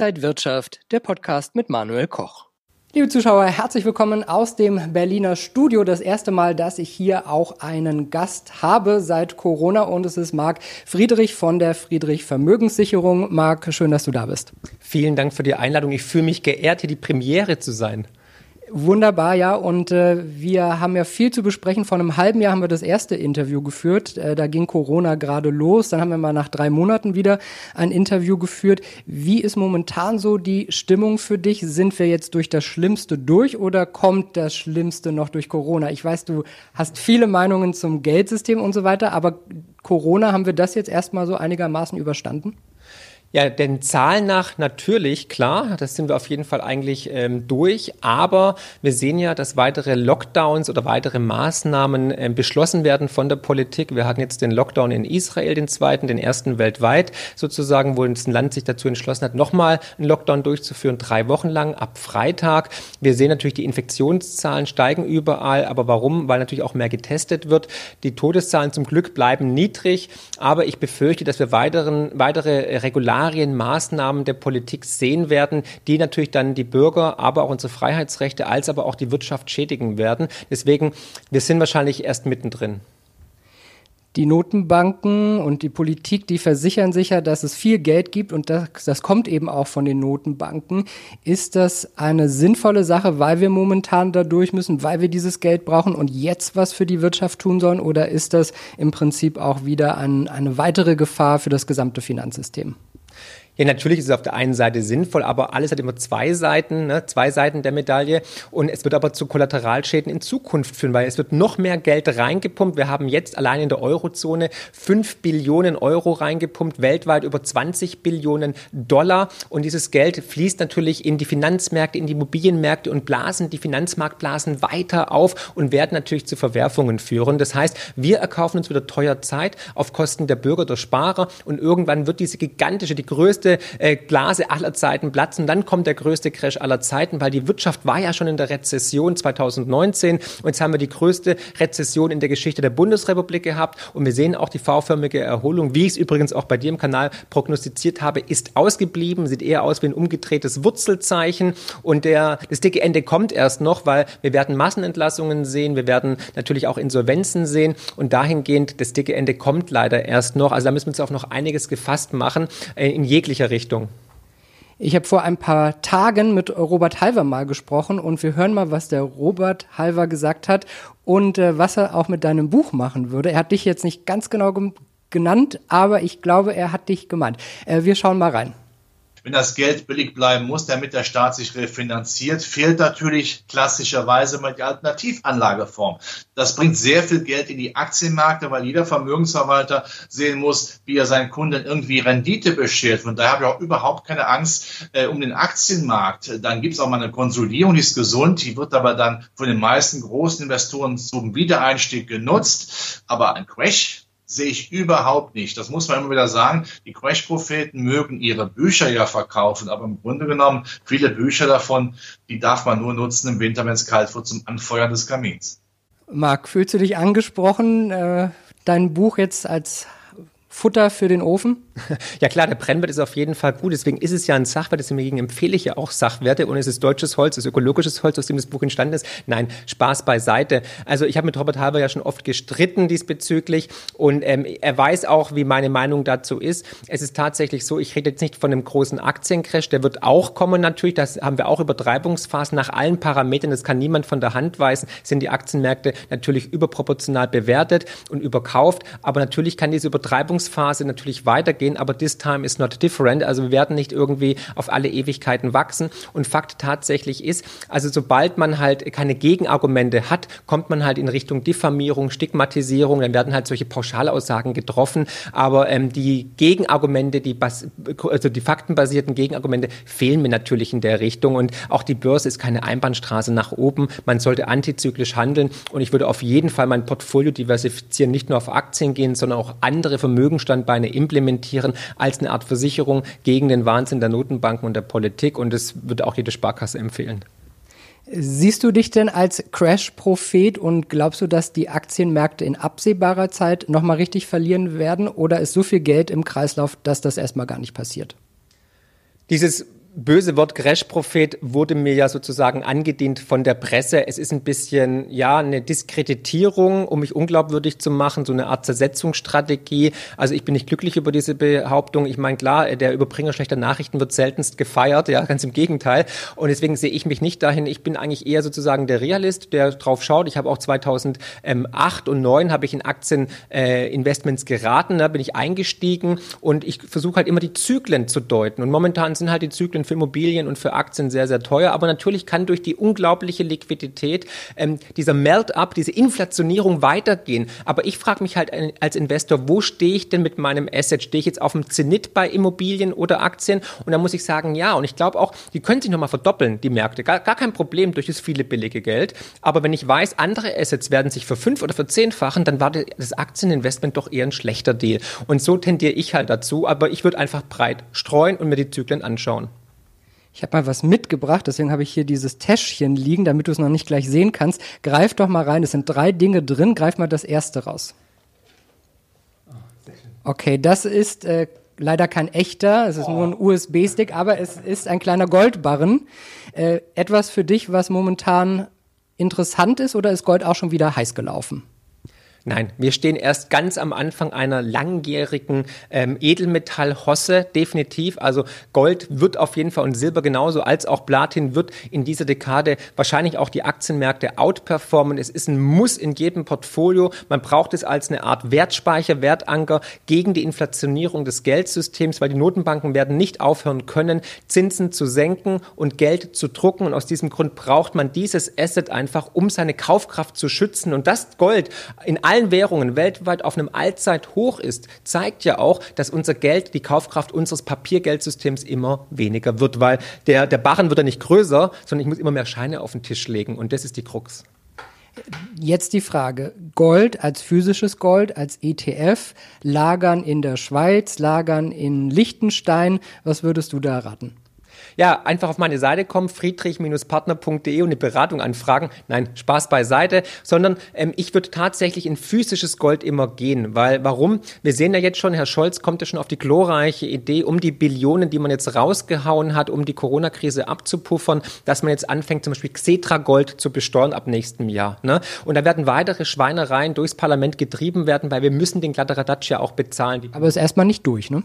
Inside Wirtschaft, der Podcast mit Manuel Koch. Liebe Zuschauer, herzlich willkommen aus dem Berliner Studio. Das erste Mal, dass ich hier auch einen Gast habe seit Corona und es ist Marc Friedrich von der Friedrich Vermögenssicherung. Marc, schön, dass du da bist. Vielen Dank für die Einladung. Ich fühle mich geehrt, hier die Premiere zu sein. Wunderbar, ja. Und äh, wir haben ja viel zu besprechen. Vor einem halben Jahr haben wir das erste Interview geführt. Äh, da ging Corona gerade los. Dann haben wir mal nach drei Monaten wieder ein Interview geführt. Wie ist momentan so die Stimmung für dich? Sind wir jetzt durch das Schlimmste durch oder kommt das Schlimmste noch durch Corona? Ich weiß, du hast viele Meinungen zum Geldsystem und so weiter, aber Corona, haben wir das jetzt erstmal so einigermaßen überstanden? Ja, den Zahlen nach natürlich, klar, das sind wir auf jeden Fall eigentlich ähm, durch, aber wir sehen ja, dass weitere Lockdowns oder weitere Maßnahmen ähm, beschlossen werden von der Politik. Wir hatten jetzt den Lockdown in Israel, den zweiten, den ersten weltweit sozusagen, wo ein Land sich dazu entschlossen hat, nochmal einen Lockdown durchzuführen, drei Wochen lang ab Freitag. Wir sehen natürlich, die Infektionszahlen steigen überall, aber warum? Weil natürlich auch mehr getestet wird. Die Todeszahlen zum Glück bleiben niedrig, aber ich befürchte, dass wir weiteren, weitere Regularien Szenarien, Maßnahmen der Politik sehen werden, die natürlich dann die Bürger, aber auch unsere Freiheitsrechte als aber auch die Wirtschaft schädigen werden. Deswegen, wir sind wahrscheinlich erst mittendrin. Die Notenbanken und die Politik, die versichern sich ja, dass es viel Geld gibt und das, das kommt eben auch von den Notenbanken. Ist das eine sinnvolle Sache, weil wir momentan da durch müssen, weil wir dieses Geld brauchen und jetzt was für die Wirtschaft tun sollen? Oder ist das im Prinzip auch wieder ein, eine weitere Gefahr für das gesamte Finanzsystem? Ja, natürlich ist es auf der einen Seite sinnvoll, aber alles hat immer zwei Seiten, ne? zwei Seiten der Medaille. Und es wird aber zu Kollateralschäden in Zukunft führen, weil es wird noch mehr Geld reingepumpt. Wir haben jetzt allein in der Eurozone fünf Billionen Euro reingepumpt, weltweit über 20 Billionen Dollar. Und dieses Geld fließt natürlich in die Finanzmärkte, in die Immobilienmärkte und blasen die Finanzmarktblasen weiter auf und werden natürlich zu Verwerfungen führen. Das heißt, wir erkaufen uns wieder teuer Zeit auf Kosten der Bürger, der Sparer und irgendwann wird diese gigantische, die größte größte äh, Blase aller Zeiten platzen. Dann kommt der größte Crash aller Zeiten, weil die Wirtschaft war ja schon in der Rezession 2019 und jetzt haben wir die größte Rezession in der Geschichte der Bundesrepublik gehabt. Und wir sehen auch die V-förmige Erholung, wie ich es übrigens auch bei dir im Kanal prognostiziert habe, ist ausgeblieben, sieht eher aus wie ein umgedrehtes Wurzelzeichen. Und der, das dicke Ende kommt erst noch, weil wir werden Massenentlassungen sehen, wir werden natürlich auch Insolvenzen sehen. Und dahingehend, das dicke Ende kommt leider erst noch. Also da müssen wir uns auf noch einiges gefasst machen, äh, in jeglicher welcher Richtung? Ich habe vor ein paar Tagen mit Robert Halver mal gesprochen und wir hören mal, was der Robert Halver gesagt hat und äh, was er auch mit deinem Buch machen würde. Er hat dich jetzt nicht ganz genau genannt, aber ich glaube, er hat dich gemeint. Äh, wir schauen mal rein wenn das Geld billig bleiben muss, damit der Staat sich refinanziert, fehlt natürlich klassischerweise mal die Alternativanlageform. Das bringt sehr viel Geld in die Aktienmärkte, weil jeder Vermögensverwalter sehen muss, wie er seinen Kunden irgendwie Rendite beschert. Von daher habe ich auch überhaupt keine Angst äh, um den Aktienmarkt. Dann gibt es auch mal eine Konsolidierung, die ist gesund, die wird aber dann von den meisten großen Investoren zum Wiedereinstieg genutzt. Aber ein Crash, sehe ich überhaupt nicht. Das muss man immer wieder sagen. Die Crash-Propheten mögen ihre Bücher ja verkaufen, aber im Grunde genommen, viele Bücher davon, die darf man nur nutzen im Winter, wenn es kalt wird, zum Anfeuern des Kamins. Marc, fühlst du dich angesprochen, äh, dein Buch jetzt als Futter für den Ofen? Ja klar, der Brennwert ist auf jeden Fall gut. Deswegen ist es ja ein Sachwert. Deswegen empfehle ich ja auch Sachwerte. Und es ist deutsches Holz, es ist ökologisches Holz, aus dem das Buch entstanden ist. Nein, Spaß beiseite. Also ich habe mit Robert Halber ja schon oft gestritten diesbezüglich. Und ähm, er weiß auch, wie meine Meinung dazu ist. Es ist tatsächlich so, ich rede jetzt nicht von einem großen Aktiencrash. Der wird auch kommen natürlich. Das haben wir auch Übertreibungsphasen. Nach allen Parametern, das kann niemand von der Hand weisen, sind die Aktienmärkte natürlich überproportional bewertet und überkauft. Aber natürlich kann diese Übertreibungsphase natürlich weitergehen. Aber this time is not different. Also wir werden nicht irgendwie auf alle Ewigkeiten wachsen. Und Fakt tatsächlich ist, also sobald man halt keine Gegenargumente hat, kommt man halt in Richtung Diffamierung, Stigmatisierung, dann werden halt solche Pauschalaussagen getroffen. Aber ähm, die Gegenargumente, die, also die faktenbasierten Gegenargumente fehlen mir natürlich in der Richtung. Und auch die Börse ist keine Einbahnstraße nach oben. Man sollte antizyklisch handeln. Und ich würde auf jeden Fall mein Portfolio diversifizieren, nicht nur auf Aktien gehen, sondern auch andere Vermögenstandbeine implementieren, als eine Art Versicherung gegen den Wahnsinn der Notenbanken und der Politik. Und das würde auch jede Sparkasse empfehlen. Siehst du dich denn als Crash-Prophet und glaubst du, dass die Aktienmärkte in absehbarer Zeit nochmal richtig verlieren werden? Oder ist so viel Geld im Kreislauf, dass das erstmal gar nicht passiert? Dieses böse Wort Crash-Prophet wurde mir ja sozusagen angedient von der Presse. Es ist ein bisschen, ja, eine Diskreditierung, um mich unglaubwürdig zu machen, so eine Art Zersetzungsstrategie. Also ich bin nicht glücklich über diese Behauptung. Ich meine, klar, der Überbringer schlechter Nachrichten wird seltenst gefeiert, ja, ganz im Gegenteil. Und deswegen sehe ich mich nicht dahin. Ich bin eigentlich eher sozusagen der Realist, der drauf schaut. Ich habe auch 2008 und 2009 habe ich in Aktieninvestments äh, geraten, da bin ich eingestiegen und ich versuche halt immer die Zyklen zu deuten. Und momentan sind halt die Zyklen Zyklen für Immobilien und für Aktien sehr, sehr teuer. Aber natürlich kann durch die unglaubliche Liquidität ähm, dieser Melt-up, diese Inflationierung weitergehen. Aber ich frage mich halt als Investor, wo stehe ich denn mit meinem Asset? Stehe ich jetzt auf dem Zenit bei Immobilien oder Aktien? Und da muss ich sagen, ja. Und ich glaube auch, die können sich nochmal verdoppeln, die Märkte. Gar, gar kein Problem durch das viele billige Geld. Aber wenn ich weiß, andere Assets werden sich für fünf oder für zehnfachen, dann war das Aktieninvestment doch eher ein schlechter Deal. Und so tendiere ich halt dazu. Aber ich würde einfach breit streuen und mir die Zyklen anschauen. Ich habe mal was mitgebracht, deswegen habe ich hier dieses Täschchen liegen, damit du es noch nicht gleich sehen kannst. Greif doch mal rein, es sind drei Dinge drin. Greif mal das erste raus. Okay, das ist äh, leider kein echter, es ist nur ein USB-Stick, aber es ist ein kleiner Goldbarren. Äh, etwas für dich, was momentan interessant ist, oder ist Gold auch schon wieder heiß gelaufen? Nein, wir stehen erst ganz am Anfang einer langjährigen ähm, Edelmetall-Hosse, definitiv. Also Gold wird auf jeden Fall und Silber genauso als auch Platin wird in dieser Dekade wahrscheinlich auch die Aktienmärkte outperformen. Es ist ein Muss in jedem Portfolio. Man braucht es als eine Art Wertspeicher, Wertanker gegen die Inflationierung des Geldsystems, weil die Notenbanken werden nicht aufhören können, Zinsen zu senken und Geld zu drucken. Und aus diesem Grund braucht man dieses Asset einfach, um seine Kaufkraft zu schützen. Und das Gold in allen Währungen weltweit auf einem Allzeithoch ist, zeigt ja auch, dass unser Geld, die Kaufkraft unseres Papiergeldsystems immer weniger wird, weil der, der Barren wird ja nicht größer, sondern ich muss immer mehr Scheine auf den Tisch legen und das ist die Krux. Jetzt die Frage, Gold als physisches Gold, als ETF, lagern in der Schweiz, lagern in Liechtenstein, was würdest du da raten? Ja, einfach auf meine Seite kommen, friedrich-partner.de und eine Beratung anfragen. Nein, Spaß beiseite, sondern ähm, ich würde tatsächlich in physisches Gold immer gehen, weil warum? Wir sehen ja jetzt schon, Herr Scholz kommt ja schon auf die glorreiche Idee, um die Billionen, die man jetzt rausgehauen hat, um die Corona-Krise abzupuffern, dass man jetzt anfängt, zum Beispiel Xetra Gold zu besteuern ab nächstem Jahr. Ne? Und da werden weitere Schweinereien durchs Parlament getrieben werden, weil wir müssen den Kladderadatsch ja auch bezahlen. Aber ist erstmal nicht durch, ne?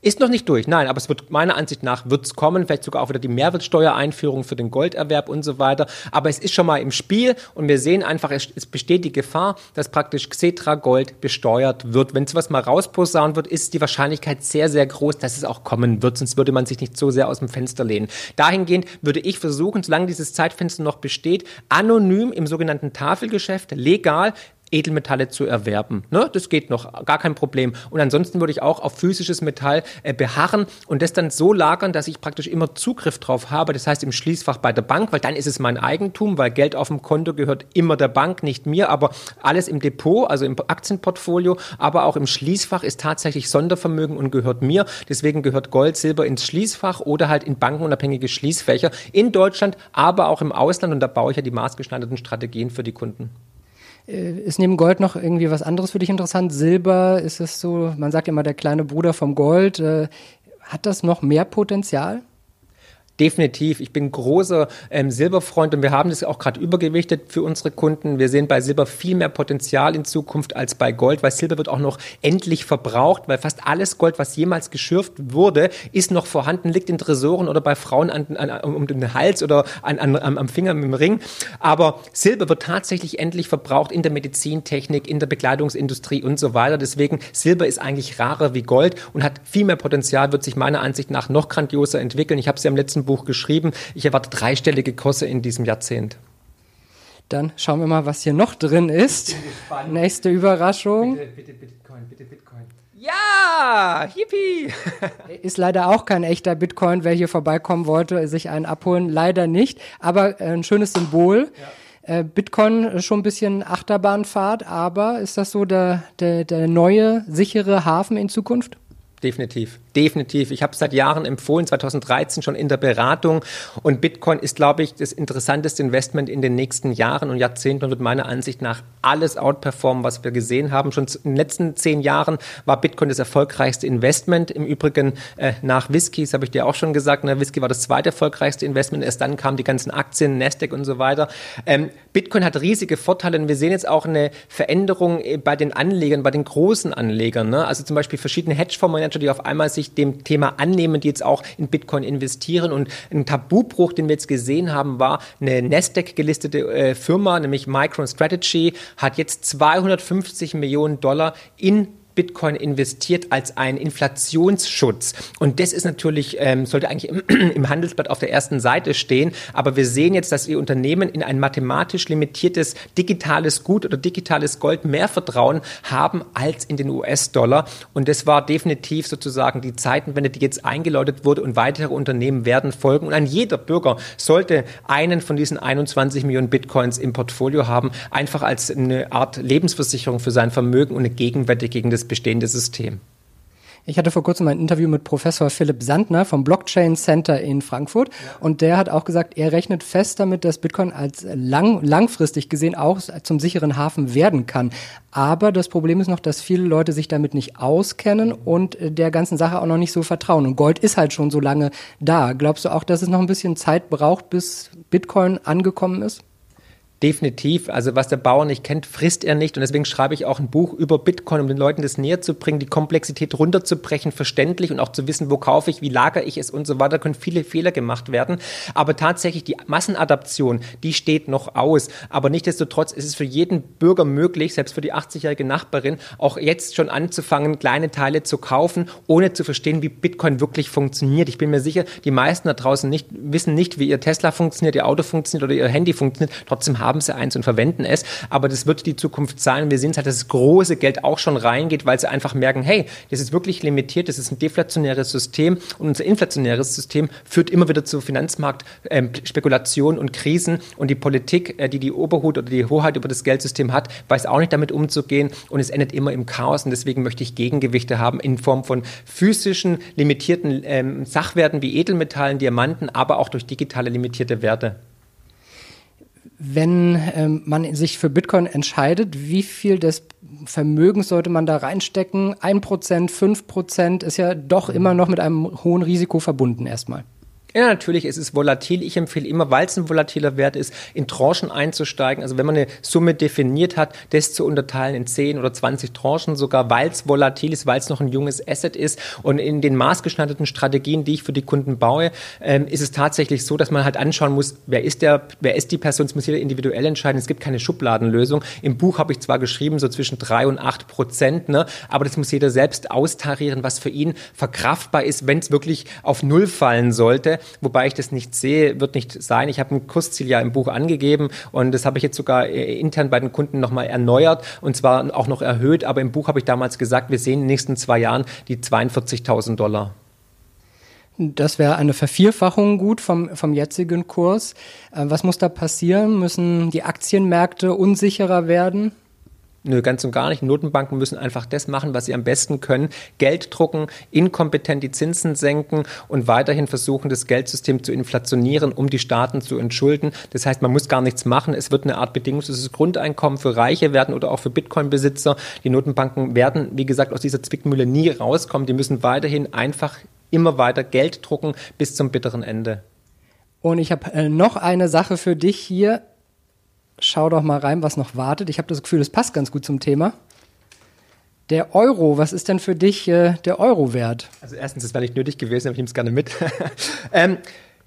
Ist noch nicht durch, nein, aber es wird meiner Ansicht nach wird es kommen, vielleicht sogar auch wieder die Mehrwertsteuereinführung für den Golderwerb und so weiter. Aber es ist schon mal im Spiel und wir sehen einfach, es, es besteht die Gefahr, dass praktisch Xetra Gold besteuert wird. Wenn sowas mal rausposaunt wird, ist die Wahrscheinlichkeit sehr, sehr groß, dass es auch kommen wird, sonst würde man sich nicht so sehr aus dem Fenster lehnen. Dahingehend würde ich versuchen, solange dieses Zeitfenster noch besteht, anonym im sogenannten Tafelgeschäft legal Edelmetalle zu erwerben. Ne? Das geht noch, gar kein Problem. Und ansonsten würde ich auch auf physisches Metall äh, beharren und das dann so lagern, dass ich praktisch immer Zugriff drauf habe. Das heißt im Schließfach bei der Bank, weil dann ist es mein Eigentum, weil Geld auf dem Konto gehört immer der Bank, nicht mir, aber alles im Depot, also im Aktienportfolio, aber auch im Schließfach ist tatsächlich Sondervermögen und gehört mir. Deswegen gehört Gold, Silber ins Schließfach oder halt in bankenunabhängige Schließfächer in Deutschland, aber auch im Ausland. Und da baue ich ja die maßgeschneiderten Strategien für die Kunden. Äh, ist neben Gold noch irgendwie was anderes für dich interessant? Silber, ist es so, man sagt immer der kleine Bruder vom Gold. Äh, hat das noch mehr Potenzial? Definitiv. Ich bin großer ähm, Silberfreund und wir haben das auch gerade übergewichtet für unsere Kunden. Wir sehen bei Silber viel mehr Potenzial in Zukunft als bei Gold, weil Silber wird auch noch endlich verbraucht, weil fast alles Gold, was jemals geschürft wurde, ist noch vorhanden, liegt in Tresoren oder bei Frauen an, an, um den Hals oder an, an, am Finger mit dem Ring. Aber Silber wird tatsächlich endlich verbraucht in der Medizintechnik, in der Bekleidungsindustrie und so weiter. Deswegen Silber ist eigentlich rarer wie Gold und hat viel mehr Potenzial, wird sich meiner Ansicht nach noch grandioser entwickeln. Ich habe es ja im letzten Buch geschrieben. Ich erwarte dreistellige Kurse in diesem Jahrzehnt. Dann schauen wir mal, was hier noch drin ist. Nächste Überraschung. Bitte, bitte Bitcoin, bitte Bitcoin. Ja, hippie! Ist leider auch kein echter Bitcoin. Wer hier vorbeikommen wollte, sich einen abholen, leider nicht. Aber ein schönes Symbol. Ja. Äh, Bitcoin schon ein bisschen Achterbahnfahrt, aber ist das so der, der, der neue, sichere Hafen in Zukunft? Definitiv Definitiv. Ich habe es seit Jahren empfohlen, 2013 schon in der Beratung. Und Bitcoin ist, glaube ich, das interessanteste Investment in den nächsten Jahren und Jahrzehnten und wird meiner Ansicht nach alles outperformen, was wir gesehen haben. Schon in den letzten zehn Jahren war Bitcoin das erfolgreichste Investment. Im Übrigen äh, nach Whisky, das habe ich dir auch schon gesagt, ne, Whisky war das zweite erfolgreichste Investment. Erst dann kamen die ganzen Aktien, Nasdaq und so weiter. Ähm, Bitcoin hat riesige Vorteile und wir sehen jetzt auch eine Veränderung äh, bei den Anlegern, bei den großen Anlegern. Ne? Also zum Beispiel verschiedene Hedgefondsmanager, die auf einmal sich dem Thema annehmen, die jetzt auch in Bitcoin investieren. Und ein Tabubruch, den wir jetzt gesehen haben, war eine Nasdaq gelistete äh, Firma, nämlich MicroStrategy, hat jetzt 250 Millionen Dollar in Bitcoin investiert als ein Inflationsschutz. Und das ist natürlich, ähm, sollte eigentlich im, im, Handelsblatt auf der ersten Seite stehen. Aber wir sehen jetzt, dass ihr Unternehmen in ein mathematisch limitiertes digitales Gut oder digitales Gold mehr Vertrauen haben als in den US-Dollar. Und das war definitiv sozusagen die Zeitenwende, die jetzt eingeläutet wurde und weitere Unternehmen werden folgen. Und ein jeder Bürger sollte einen von diesen 21 Millionen Bitcoins im Portfolio haben, einfach als eine Art Lebensversicherung für sein Vermögen und eine Gegenwette gegen das bestehende System. Ich hatte vor kurzem ein Interview mit Professor Philipp Sandner vom Blockchain Center in Frankfurt und der hat auch gesagt, er rechnet fest damit, dass Bitcoin als lang, langfristig gesehen auch zum sicheren Hafen werden kann. Aber das Problem ist noch, dass viele Leute sich damit nicht auskennen und der ganzen Sache auch noch nicht so vertrauen. Und Gold ist halt schon so lange da. Glaubst du auch, dass es noch ein bisschen Zeit braucht, bis Bitcoin angekommen ist? Definitiv. Also was der Bauer nicht kennt, frisst er nicht. Und deswegen schreibe ich auch ein Buch über Bitcoin, um den Leuten das näher zu bringen, die Komplexität runterzubrechen, verständlich und auch zu wissen, wo kaufe ich, wie lagere ich es und so weiter. Da können viele Fehler gemacht werden. Aber tatsächlich die Massenadaption, die steht noch aus. Aber nichtsdestotrotz ist es für jeden Bürger möglich, selbst für die 80-jährige Nachbarin, auch jetzt schon anzufangen, kleine Teile zu kaufen, ohne zu verstehen, wie Bitcoin wirklich funktioniert. Ich bin mir sicher, die meisten da draußen nicht, wissen nicht, wie ihr Tesla funktioniert, ihr Auto funktioniert oder ihr Handy funktioniert. Trotzdem haben haben sie eins und verwenden es. Aber das wird die Zukunft sein. Wir sehen es halt, dass das große Geld auch schon reingeht, weil sie einfach merken, hey, das ist wirklich limitiert, das ist ein deflationäres System. Und unser inflationäres System führt immer wieder zu Finanzmarktspekulationen ähm, und Krisen. Und die Politik, äh, die die Oberhut oder die Hoheit über das Geldsystem hat, weiß auch nicht damit umzugehen. Und es endet immer im Chaos. Und deswegen möchte ich Gegengewichte haben in Form von physischen, limitierten ähm, Sachwerten wie Edelmetallen, Diamanten, aber auch durch digitale limitierte Werte wenn ähm, man sich für Bitcoin entscheidet, wie viel des Vermögens sollte man da reinstecken? Ein Prozent, fünf Prozent ist ja doch immer noch mit einem hohen Risiko verbunden erstmal. Ja, natürlich, es ist volatil. Ich empfehle immer, weil es ein volatiler Wert ist, in Tranchen einzusteigen. Also wenn man eine Summe definiert hat, das zu unterteilen in 10 oder 20 Tranchen, sogar weil es volatil ist, weil es noch ein junges Asset ist. Und in den maßgeschneiderten Strategien, die ich für die Kunden baue, ähm, ist es tatsächlich so, dass man halt anschauen muss, wer ist der, wer ist die Person, das muss jeder individuell entscheiden. Es gibt keine Schubladenlösung. Im Buch habe ich zwar geschrieben, so zwischen 3 und 8 Prozent, ne, aber das muss jeder selbst austarieren, was für ihn verkraftbar ist, wenn es wirklich auf Null fallen sollte wobei ich das nicht sehe, wird nicht sein. Ich habe ein Kursziel ja im Buch angegeben und das habe ich jetzt sogar äh, intern bei den Kunden nochmal erneuert und zwar auch noch erhöht, aber im Buch habe ich damals gesagt, wir sehen in den nächsten zwei Jahren die 42.000 Dollar. Das wäre eine Vervierfachung gut vom, vom jetzigen Kurs. Äh, was muss da passieren? Müssen die Aktienmärkte unsicherer werden? Nö, ganz und gar nicht. Notenbanken müssen einfach das machen, was sie am besten können. Geld drucken, inkompetent die Zinsen senken und weiterhin versuchen, das Geldsystem zu inflationieren, um die Staaten zu entschulden. Das heißt, man muss gar nichts machen. Es wird eine Art bedingungsloses Grundeinkommen für Reiche werden oder auch für Bitcoin-Besitzer. Die Notenbanken werden, wie gesagt, aus dieser Zwickmühle nie rauskommen. Die müssen weiterhin einfach immer weiter Geld drucken bis zum bitteren Ende. Und ich habe äh, noch eine Sache für dich hier schau doch mal rein, was noch wartet. Ich habe das Gefühl, das passt ganz gut zum Thema. Der Euro, was ist denn für dich äh, der Euro wert? Also erstens, das wäre nicht nötig gewesen, aber ich nehme es gerne mit. ähm,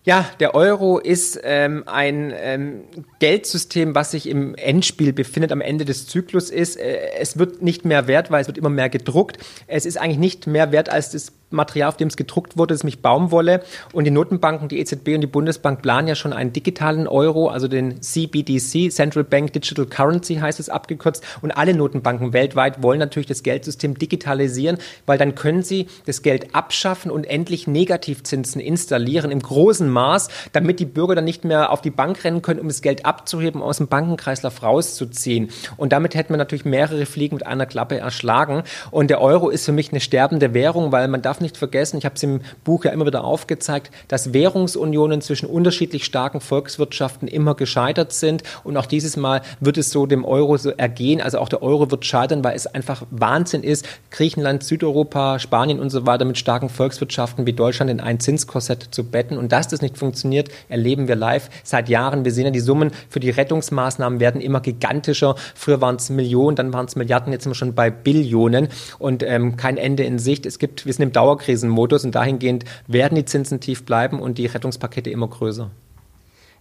ja, der Euro ist ähm, ein ähm, Geldsystem, was sich im Endspiel befindet, am Ende des Zyklus ist. Äh, es wird nicht mehr wert, weil es wird immer mehr gedruckt. Es ist eigentlich nicht mehr wert als das Material, auf dem es gedruckt wurde, ist nämlich Baumwolle. Und die Notenbanken, die EZB und die Bundesbank planen ja schon einen digitalen Euro, also den CBDC, Central Bank Digital Currency heißt es abgekürzt. Und alle Notenbanken weltweit wollen natürlich das Geldsystem digitalisieren, weil dann können sie das Geld abschaffen und endlich Negativzinsen installieren im großen Maß, damit die Bürger dann nicht mehr auf die Bank rennen können, um das Geld abzuheben, aus dem Bankenkreislauf rauszuziehen. Und damit hätten wir natürlich mehrere Fliegen mit einer Klappe erschlagen. Und der Euro ist für mich eine sterbende Währung, weil man darf nicht vergessen, ich habe es im Buch ja immer wieder aufgezeigt, dass Währungsunionen zwischen unterschiedlich starken Volkswirtschaften immer gescheitert sind. Und auch dieses Mal wird es so dem Euro so ergehen. Also auch der Euro wird scheitern, weil es einfach Wahnsinn ist, Griechenland, Südeuropa, Spanien und so weiter mit starken Volkswirtschaften wie Deutschland in ein Zinskorsett zu betten. Und dass das nicht funktioniert, erleben wir live seit Jahren. Wir sehen ja, die Summen für die Rettungsmaßnahmen werden immer gigantischer. Früher waren es Millionen, dann waren es Milliarden, jetzt sind wir schon bei Billionen und ähm, kein Ende in Sicht. Es gibt, wir sind im Dauerkrisenmodus und dahingehend werden die Zinsen tief bleiben und die Rettungspakete immer größer.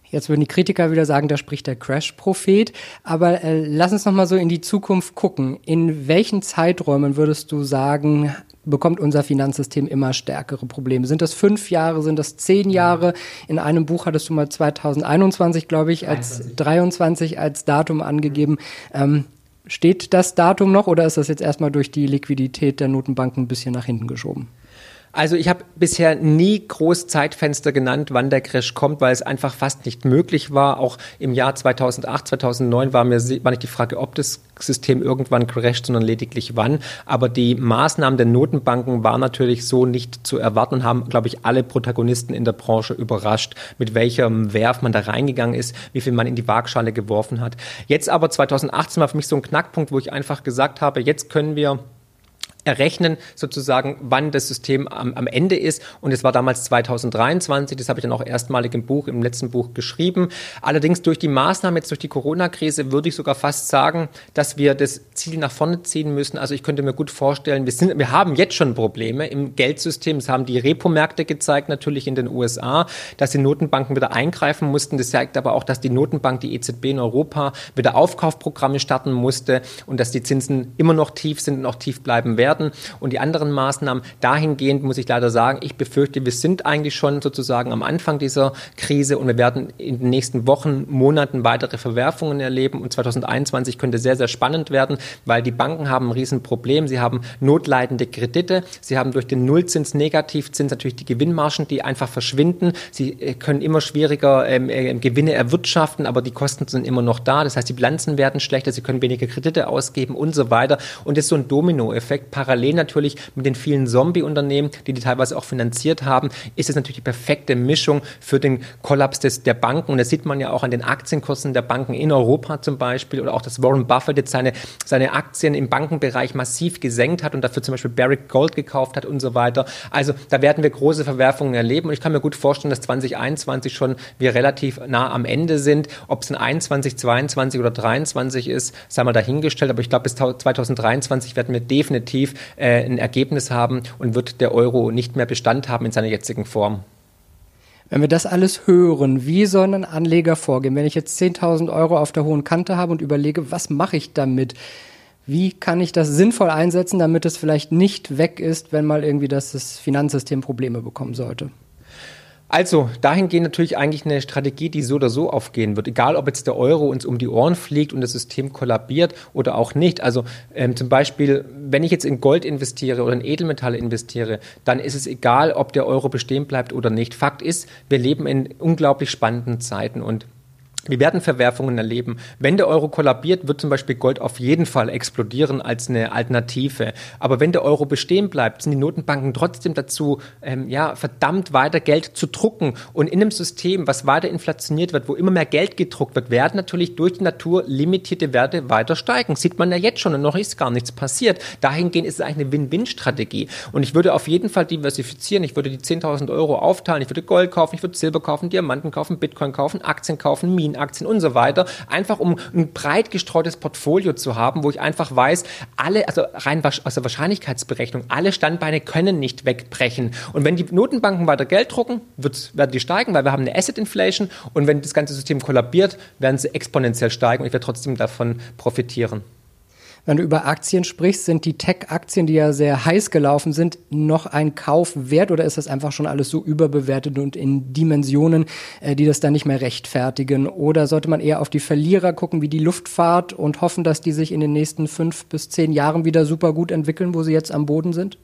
Jetzt würden die Kritiker wieder sagen, da spricht der Crash-Prophet. Aber äh, lass uns noch mal so in die Zukunft gucken. In welchen Zeiträumen würdest du sagen, bekommt unser Finanzsystem immer stärkere Probleme? Sind das fünf Jahre? Sind das zehn Jahre? In einem Buch hattest du mal 2021, glaube ich, als 23. 23 als Datum angegeben. Ähm, steht das Datum noch oder ist das jetzt erstmal durch die Liquidität der Notenbanken ein bisschen nach hinten geschoben? Also ich habe bisher nie groß Zeitfenster genannt, wann der Crash kommt, weil es einfach fast nicht möglich war. Auch im Jahr 2008, 2009 war mir war nicht die Frage, ob das System irgendwann crasht, sondern lediglich wann. Aber die Maßnahmen der Notenbanken waren natürlich so nicht zu erwarten und haben, glaube ich, alle Protagonisten in der Branche überrascht, mit welchem Werf man da reingegangen ist, wie viel man in die Waagschale geworfen hat. Jetzt aber 2018 war für mich so ein Knackpunkt, wo ich einfach gesagt habe, jetzt können wir errechnen, sozusagen, wann das System am, am Ende ist. Und es war damals 2023, das habe ich dann auch erstmalig im Buch, im letzten Buch geschrieben. Allerdings durch die Maßnahmen, jetzt durch die Corona-Krise, würde ich sogar fast sagen, dass wir das Ziel nach vorne ziehen müssen. Also ich könnte mir gut vorstellen, wir, sind, wir haben jetzt schon Probleme im Geldsystem. Es haben die Repo-Märkte gezeigt, natürlich in den USA, dass die Notenbanken wieder eingreifen mussten. Das zeigt aber auch, dass die Notenbank, die EZB in Europa, wieder Aufkaufprogramme starten musste und dass die Zinsen immer noch tief sind und auch tief bleiben werden werden. Und die anderen Maßnahmen dahingehend muss ich leider sagen, ich befürchte, wir sind eigentlich schon sozusagen am Anfang dieser Krise und wir werden in den nächsten Wochen, Monaten weitere Verwerfungen erleben. Und 2021 könnte sehr, sehr spannend werden, weil die Banken haben ein Riesenproblem. Sie haben notleidende Kredite. Sie haben durch den Nullzins, Negativzins natürlich die Gewinnmargen, die einfach verschwinden. Sie äh, können immer schwieriger ähm, äh, Gewinne erwirtschaften, aber die Kosten sind immer noch da. Das heißt, die Bilanzen werden schlechter, sie können weniger Kredite ausgeben und so weiter. Und das ist so ein Dominoeffekt parallel natürlich mit den vielen Zombie-Unternehmen, die die teilweise auch finanziert haben, ist es natürlich die perfekte Mischung für den Kollaps des, der Banken. Und das sieht man ja auch an den Aktienkursen der Banken in Europa zum Beispiel oder auch, dass Warren Buffett jetzt seine, seine Aktien im Bankenbereich massiv gesenkt hat und dafür zum Beispiel Barrick Gold gekauft hat und so weiter. Also da werden wir große Verwerfungen erleben und ich kann mir gut vorstellen, dass 2021 schon wir relativ nah am Ende sind. Ob es in 21, 22 oder 23 ist, sei mal dahingestellt, aber ich glaube, bis 2023 werden wir definitiv äh, ein Ergebnis haben und wird der Euro nicht mehr Bestand haben in seiner jetzigen Form. Wenn wir das alles hören, wie soll ein Anleger vorgehen? Wenn ich jetzt 10.000 Euro auf der hohen Kante habe und überlege, was mache ich damit? Wie kann ich das sinnvoll einsetzen, damit es vielleicht nicht weg ist, wenn mal irgendwie das Finanzsystem Probleme bekommen sollte? Also, dahingehend natürlich eigentlich eine Strategie, die so oder so aufgehen wird. Egal, ob jetzt der Euro uns um die Ohren fliegt und das System kollabiert oder auch nicht. Also, ähm, zum Beispiel, wenn ich jetzt in Gold investiere oder in Edelmetalle investiere, dann ist es egal, ob der Euro bestehen bleibt oder nicht. Fakt ist, wir leben in unglaublich spannenden Zeiten und wir werden Verwerfungen erleben. Wenn der Euro kollabiert, wird zum Beispiel Gold auf jeden Fall explodieren als eine Alternative. Aber wenn der Euro bestehen bleibt, sind die Notenbanken trotzdem dazu, ähm, ja, verdammt weiter Geld zu drucken. Und in einem System, was weiter inflationiert wird, wo immer mehr Geld gedruckt wird, werden natürlich durch die Natur limitierte Werte weiter steigen. Sieht man ja jetzt schon und noch ist gar nichts passiert. Dahingehend ist es eigentlich eine Win-Win-Strategie. Und ich würde auf jeden Fall diversifizieren. Ich würde die 10.000 Euro aufteilen. Ich würde Gold kaufen, ich würde Silber kaufen, Diamanten kaufen, Bitcoin kaufen, Aktien kaufen, Minen Aktien und so weiter, einfach um ein breit gestreutes Portfolio zu haben, wo ich einfach weiß, alle, also rein aus der Wahrscheinlichkeitsberechnung, alle Standbeine können nicht wegbrechen. Und wenn die Notenbanken weiter Geld drucken, werden die steigen, weil wir haben eine Asset Inflation und wenn das ganze System kollabiert, werden sie exponentiell steigen und ich werde trotzdem davon profitieren. Wenn du über Aktien sprichst, sind die Tech-Aktien, die ja sehr heiß gelaufen sind, noch ein Kauf wert oder ist das einfach schon alles so überbewertet und in Dimensionen, äh, die das dann nicht mehr rechtfertigen? Oder sollte man eher auf die Verlierer gucken, wie die Luftfahrt und hoffen, dass die sich in den nächsten fünf bis zehn Jahren wieder super gut entwickeln, wo sie jetzt am Boden sind?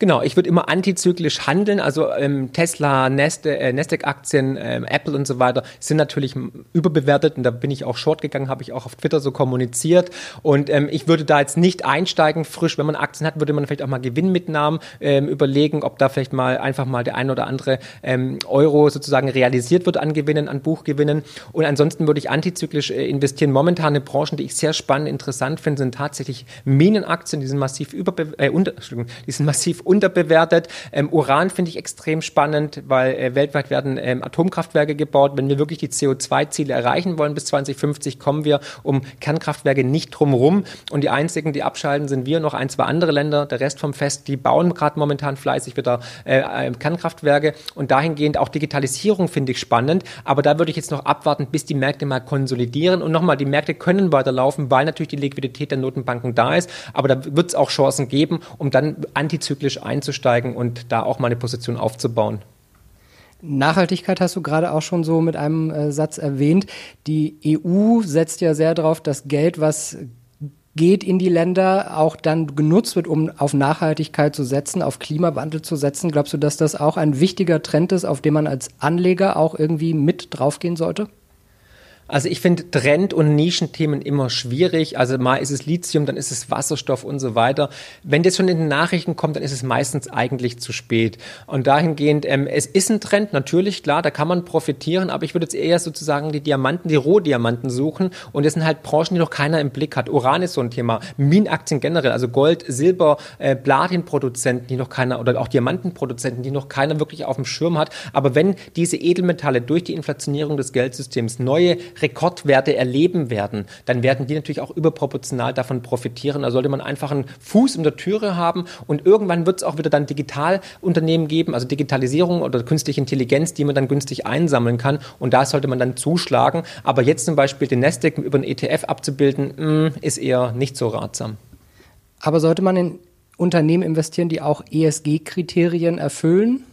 Genau, ich würde immer antizyklisch handeln. Also ähm, Tesla, Neste, äh, Nasdaq-Aktien, ähm, Apple und so weiter sind natürlich überbewertet und da bin ich auch short gegangen, habe ich auch auf Twitter so kommuniziert. Und ähm, ich würde da jetzt nicht einsteigen frisch. Wenn man Aktien hat, würde man vielleicht auch mal Gewinnmitnahmen ähm, überlegen, ob da vielleicht mal einfach mal der ein oder andere ähm, Euro sozusagen realisiert wird an Gewinnen, an Buchgewinnen. Und ansonsten würde ich antizyklisch äh, investieren. Momentan eine Branche, die ich sehr spannend, interessant finde, sind tatsächlich Minenaktien, die sind massiv überbe äh, die sind massiv unterbewertet. Ähm, Uran finde ich extrem spannend, weil äh, weltweit werden ähm, Atomkraftwerke gebaut. Wenn wir wirklich die CO2-Ziele erreichen wollen bis 2050, kommen wir um Kernkraftwerke nicht drumherum. Und die einzigen, die abschalten, sind wir noch ein, zwei andere Länder. Der Rest vom Fest, die bauen gerade momentan fleißig wieder äh, äh, Kernkraftwerke. Und dahingehend auch Digitalisierung finde ich spannend. Aber da würde ich jetzt noch abwarten, bis die Märkte mal konsolidieren. Und nochmal, die Märkte können weiterlaufen, weil natürlich die Liquidität der Notenbanken da ist. Aber da wird es auch Chancen geben, um dann antizyklisch einzusteigen und da auch mal eine Position aufzubauen. Nachhaltigkeit hast du gerade auch schon so mit einem äh, Satz erwähnt. Die EU setzt ja sehr darauf, dass Geld, was geht in die Länder, auch dann genutzt wird, um auf Nachhaltigkeit zu setzen, auf Klimawandel zu setzen. Glaubst du, dass das auch ein wichtiger Trend ist, auf den man als Anleger auch irgendwie mit draufgehen sollte? Also ich finde Trend- und Nischenthemen immer schwierig. Also mal ist es Lithium, dann ist es Wasserstoff und so weiter. Wenn das schon in den Nachrichten kommt, dann ist es meistens eigentlich zu spät. Und dahingehend, ähm, es ist ein Trend, natürlich, klar, da kann man profitieren, aber ich würde jetzt eher sozusagen die Diamanten, die Rohdiamanten suchen. Und das sind halt Branchen, die noch keiner im Blick hat. Uran ist so ein Thema. Minenaktien generell, also Gold, Silber, äh, Platinproduzenten, die noch keiner, oder auch Diamantenproduzenten, die noch keiner wirklich auf dem Schirm hat. Aber wenn diese Edelmetalle durch die Inflationierung des Geldsystems neue Rekordwerte erleben werden, dann werden die natürlich auch überproportional davon profitieren. Da sollte man einfach einen Fuß in der Türe haben und irgendwann wird es auch wieder dann Digitalunternehmen geben, also Digitalisierung oder künstliche Intelligenz, die man dann günstig einsammeln kann und da sollte man dann zuschlagen. Aber jetzt zum Beispiel den Nasdaq über einen ETF abzubilden, mm, ist eher nicht so ratsam. Aber sollte man in Unternehmen investieren, die auch ESG-Kriterien erfüllen?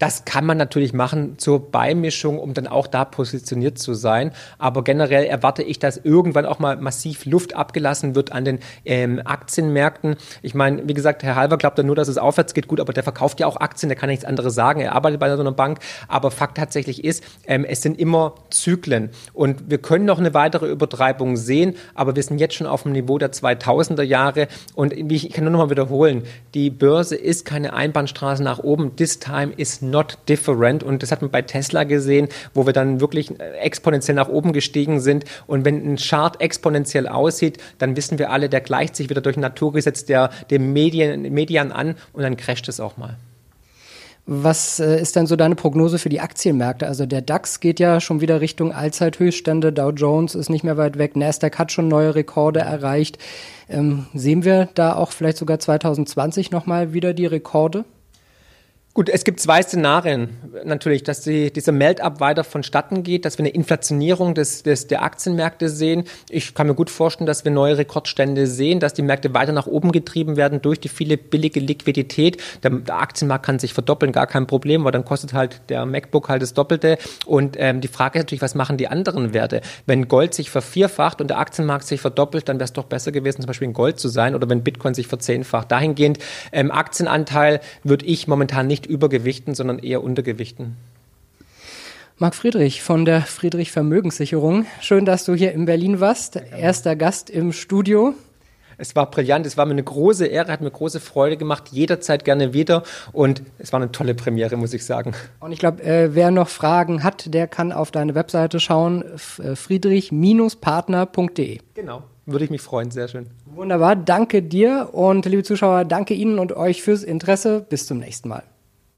Das kann man natürlich machen zur Beimischung, um dann auch da positioniert zu sein. Aber generell erwarte ich, dass irgendwann auch mal massiv Luft abgelassen wird an den ähm, Aktienmärkten. Ich meine, wie gesagt, Herr Halver glaubt ja nur, dass es aufwärts geht. Gut, aber der verkauft ja auch Aktien, der kann nichts anderes sagen. Er arbeitet bei so einer Bank. Aber Fakt tatsächlich ist, ähm, es sind immer Zyklen. Und wir können noch eine weitere Übertreibung sehen, aber wir sind jetzt schon auf dem Niveau der 2000er Jahre. Und ich kann nur noch mal wiederholen, die Börse ist keine Einbahnstraße nach oben. This time is not different. Und das hat man bei Tesla gesehen, wo wir dann wirklich exponentiell nach oben gestiegen sind. Und wenn ein Chart exponentiell aussieht, dann wissen wir alle, der gleicht sich wieder durch ein Naturgesetz der, dem Medien, Median an und dann crasht es auch mal. Was äh, ist denn so deine Prognose für die Aktienmärkte? Also der DAX geht ja schon wieder Richtung Allzeithöchststände, Dow Jones ist nicht mehr weit weg, Nasdaq hat schon neue Rekorde erreicht. Ähm, sehen wir da auch vielleicht sogar 2020 nochmal wieder die Rekorde? Gut, es gibt zwei Szenarien natürlich, dass die, dieser Melt-up weiter vonstatten geht, dass wir eine Inflationierung des, des, der Aktienmärkte sehen. Ich kann mir gut vorstellen, dass wir neue Rekordstände sehen, dass die Märkte weiter nach oben getrieben werden durch die viele billige Liquidität. Der, der Aktienmarkt kann sich verdoppeln, gar kein Problem, weil dann kostet halt der MacBook halt das Doppelte. Und ähm, die Frage ist natürlich, was machen die anderen Werte? Wenn Gold sich vervierfacht und der Aktienmarkt sich verdoppelt, dann wäre es doch besser gewesen, zum Beispiel in Gold zu sein oder wenn Bitcoin sich verzehnfacht. Dahingehend ähm, Aktienanteil würde ich momentan nicht übergewichten, sondern eher untergewichten. Marc Friedrich von der Friedrich Vermögenssicherung. Schön, dass du hier in Berlin warst. Erster Gast im Studio. Es war brillant, es war mir eine große Ehre, hat mir große Freude gemacht, jederzeit gerne wieder und es war eine tolle Premiere, muss ich sagen. Und ich glaube, äh, wer noch Fragen hat, der kann auf deine Webseite schauen, äh, friedrich-partner.de. Genau, würde ich mich freuen, sehr schön. Wunderbar, danke dir und liebe Zuschauer, danke Ihnen und euch fürs Interesse. Bis zum nächsten Mal.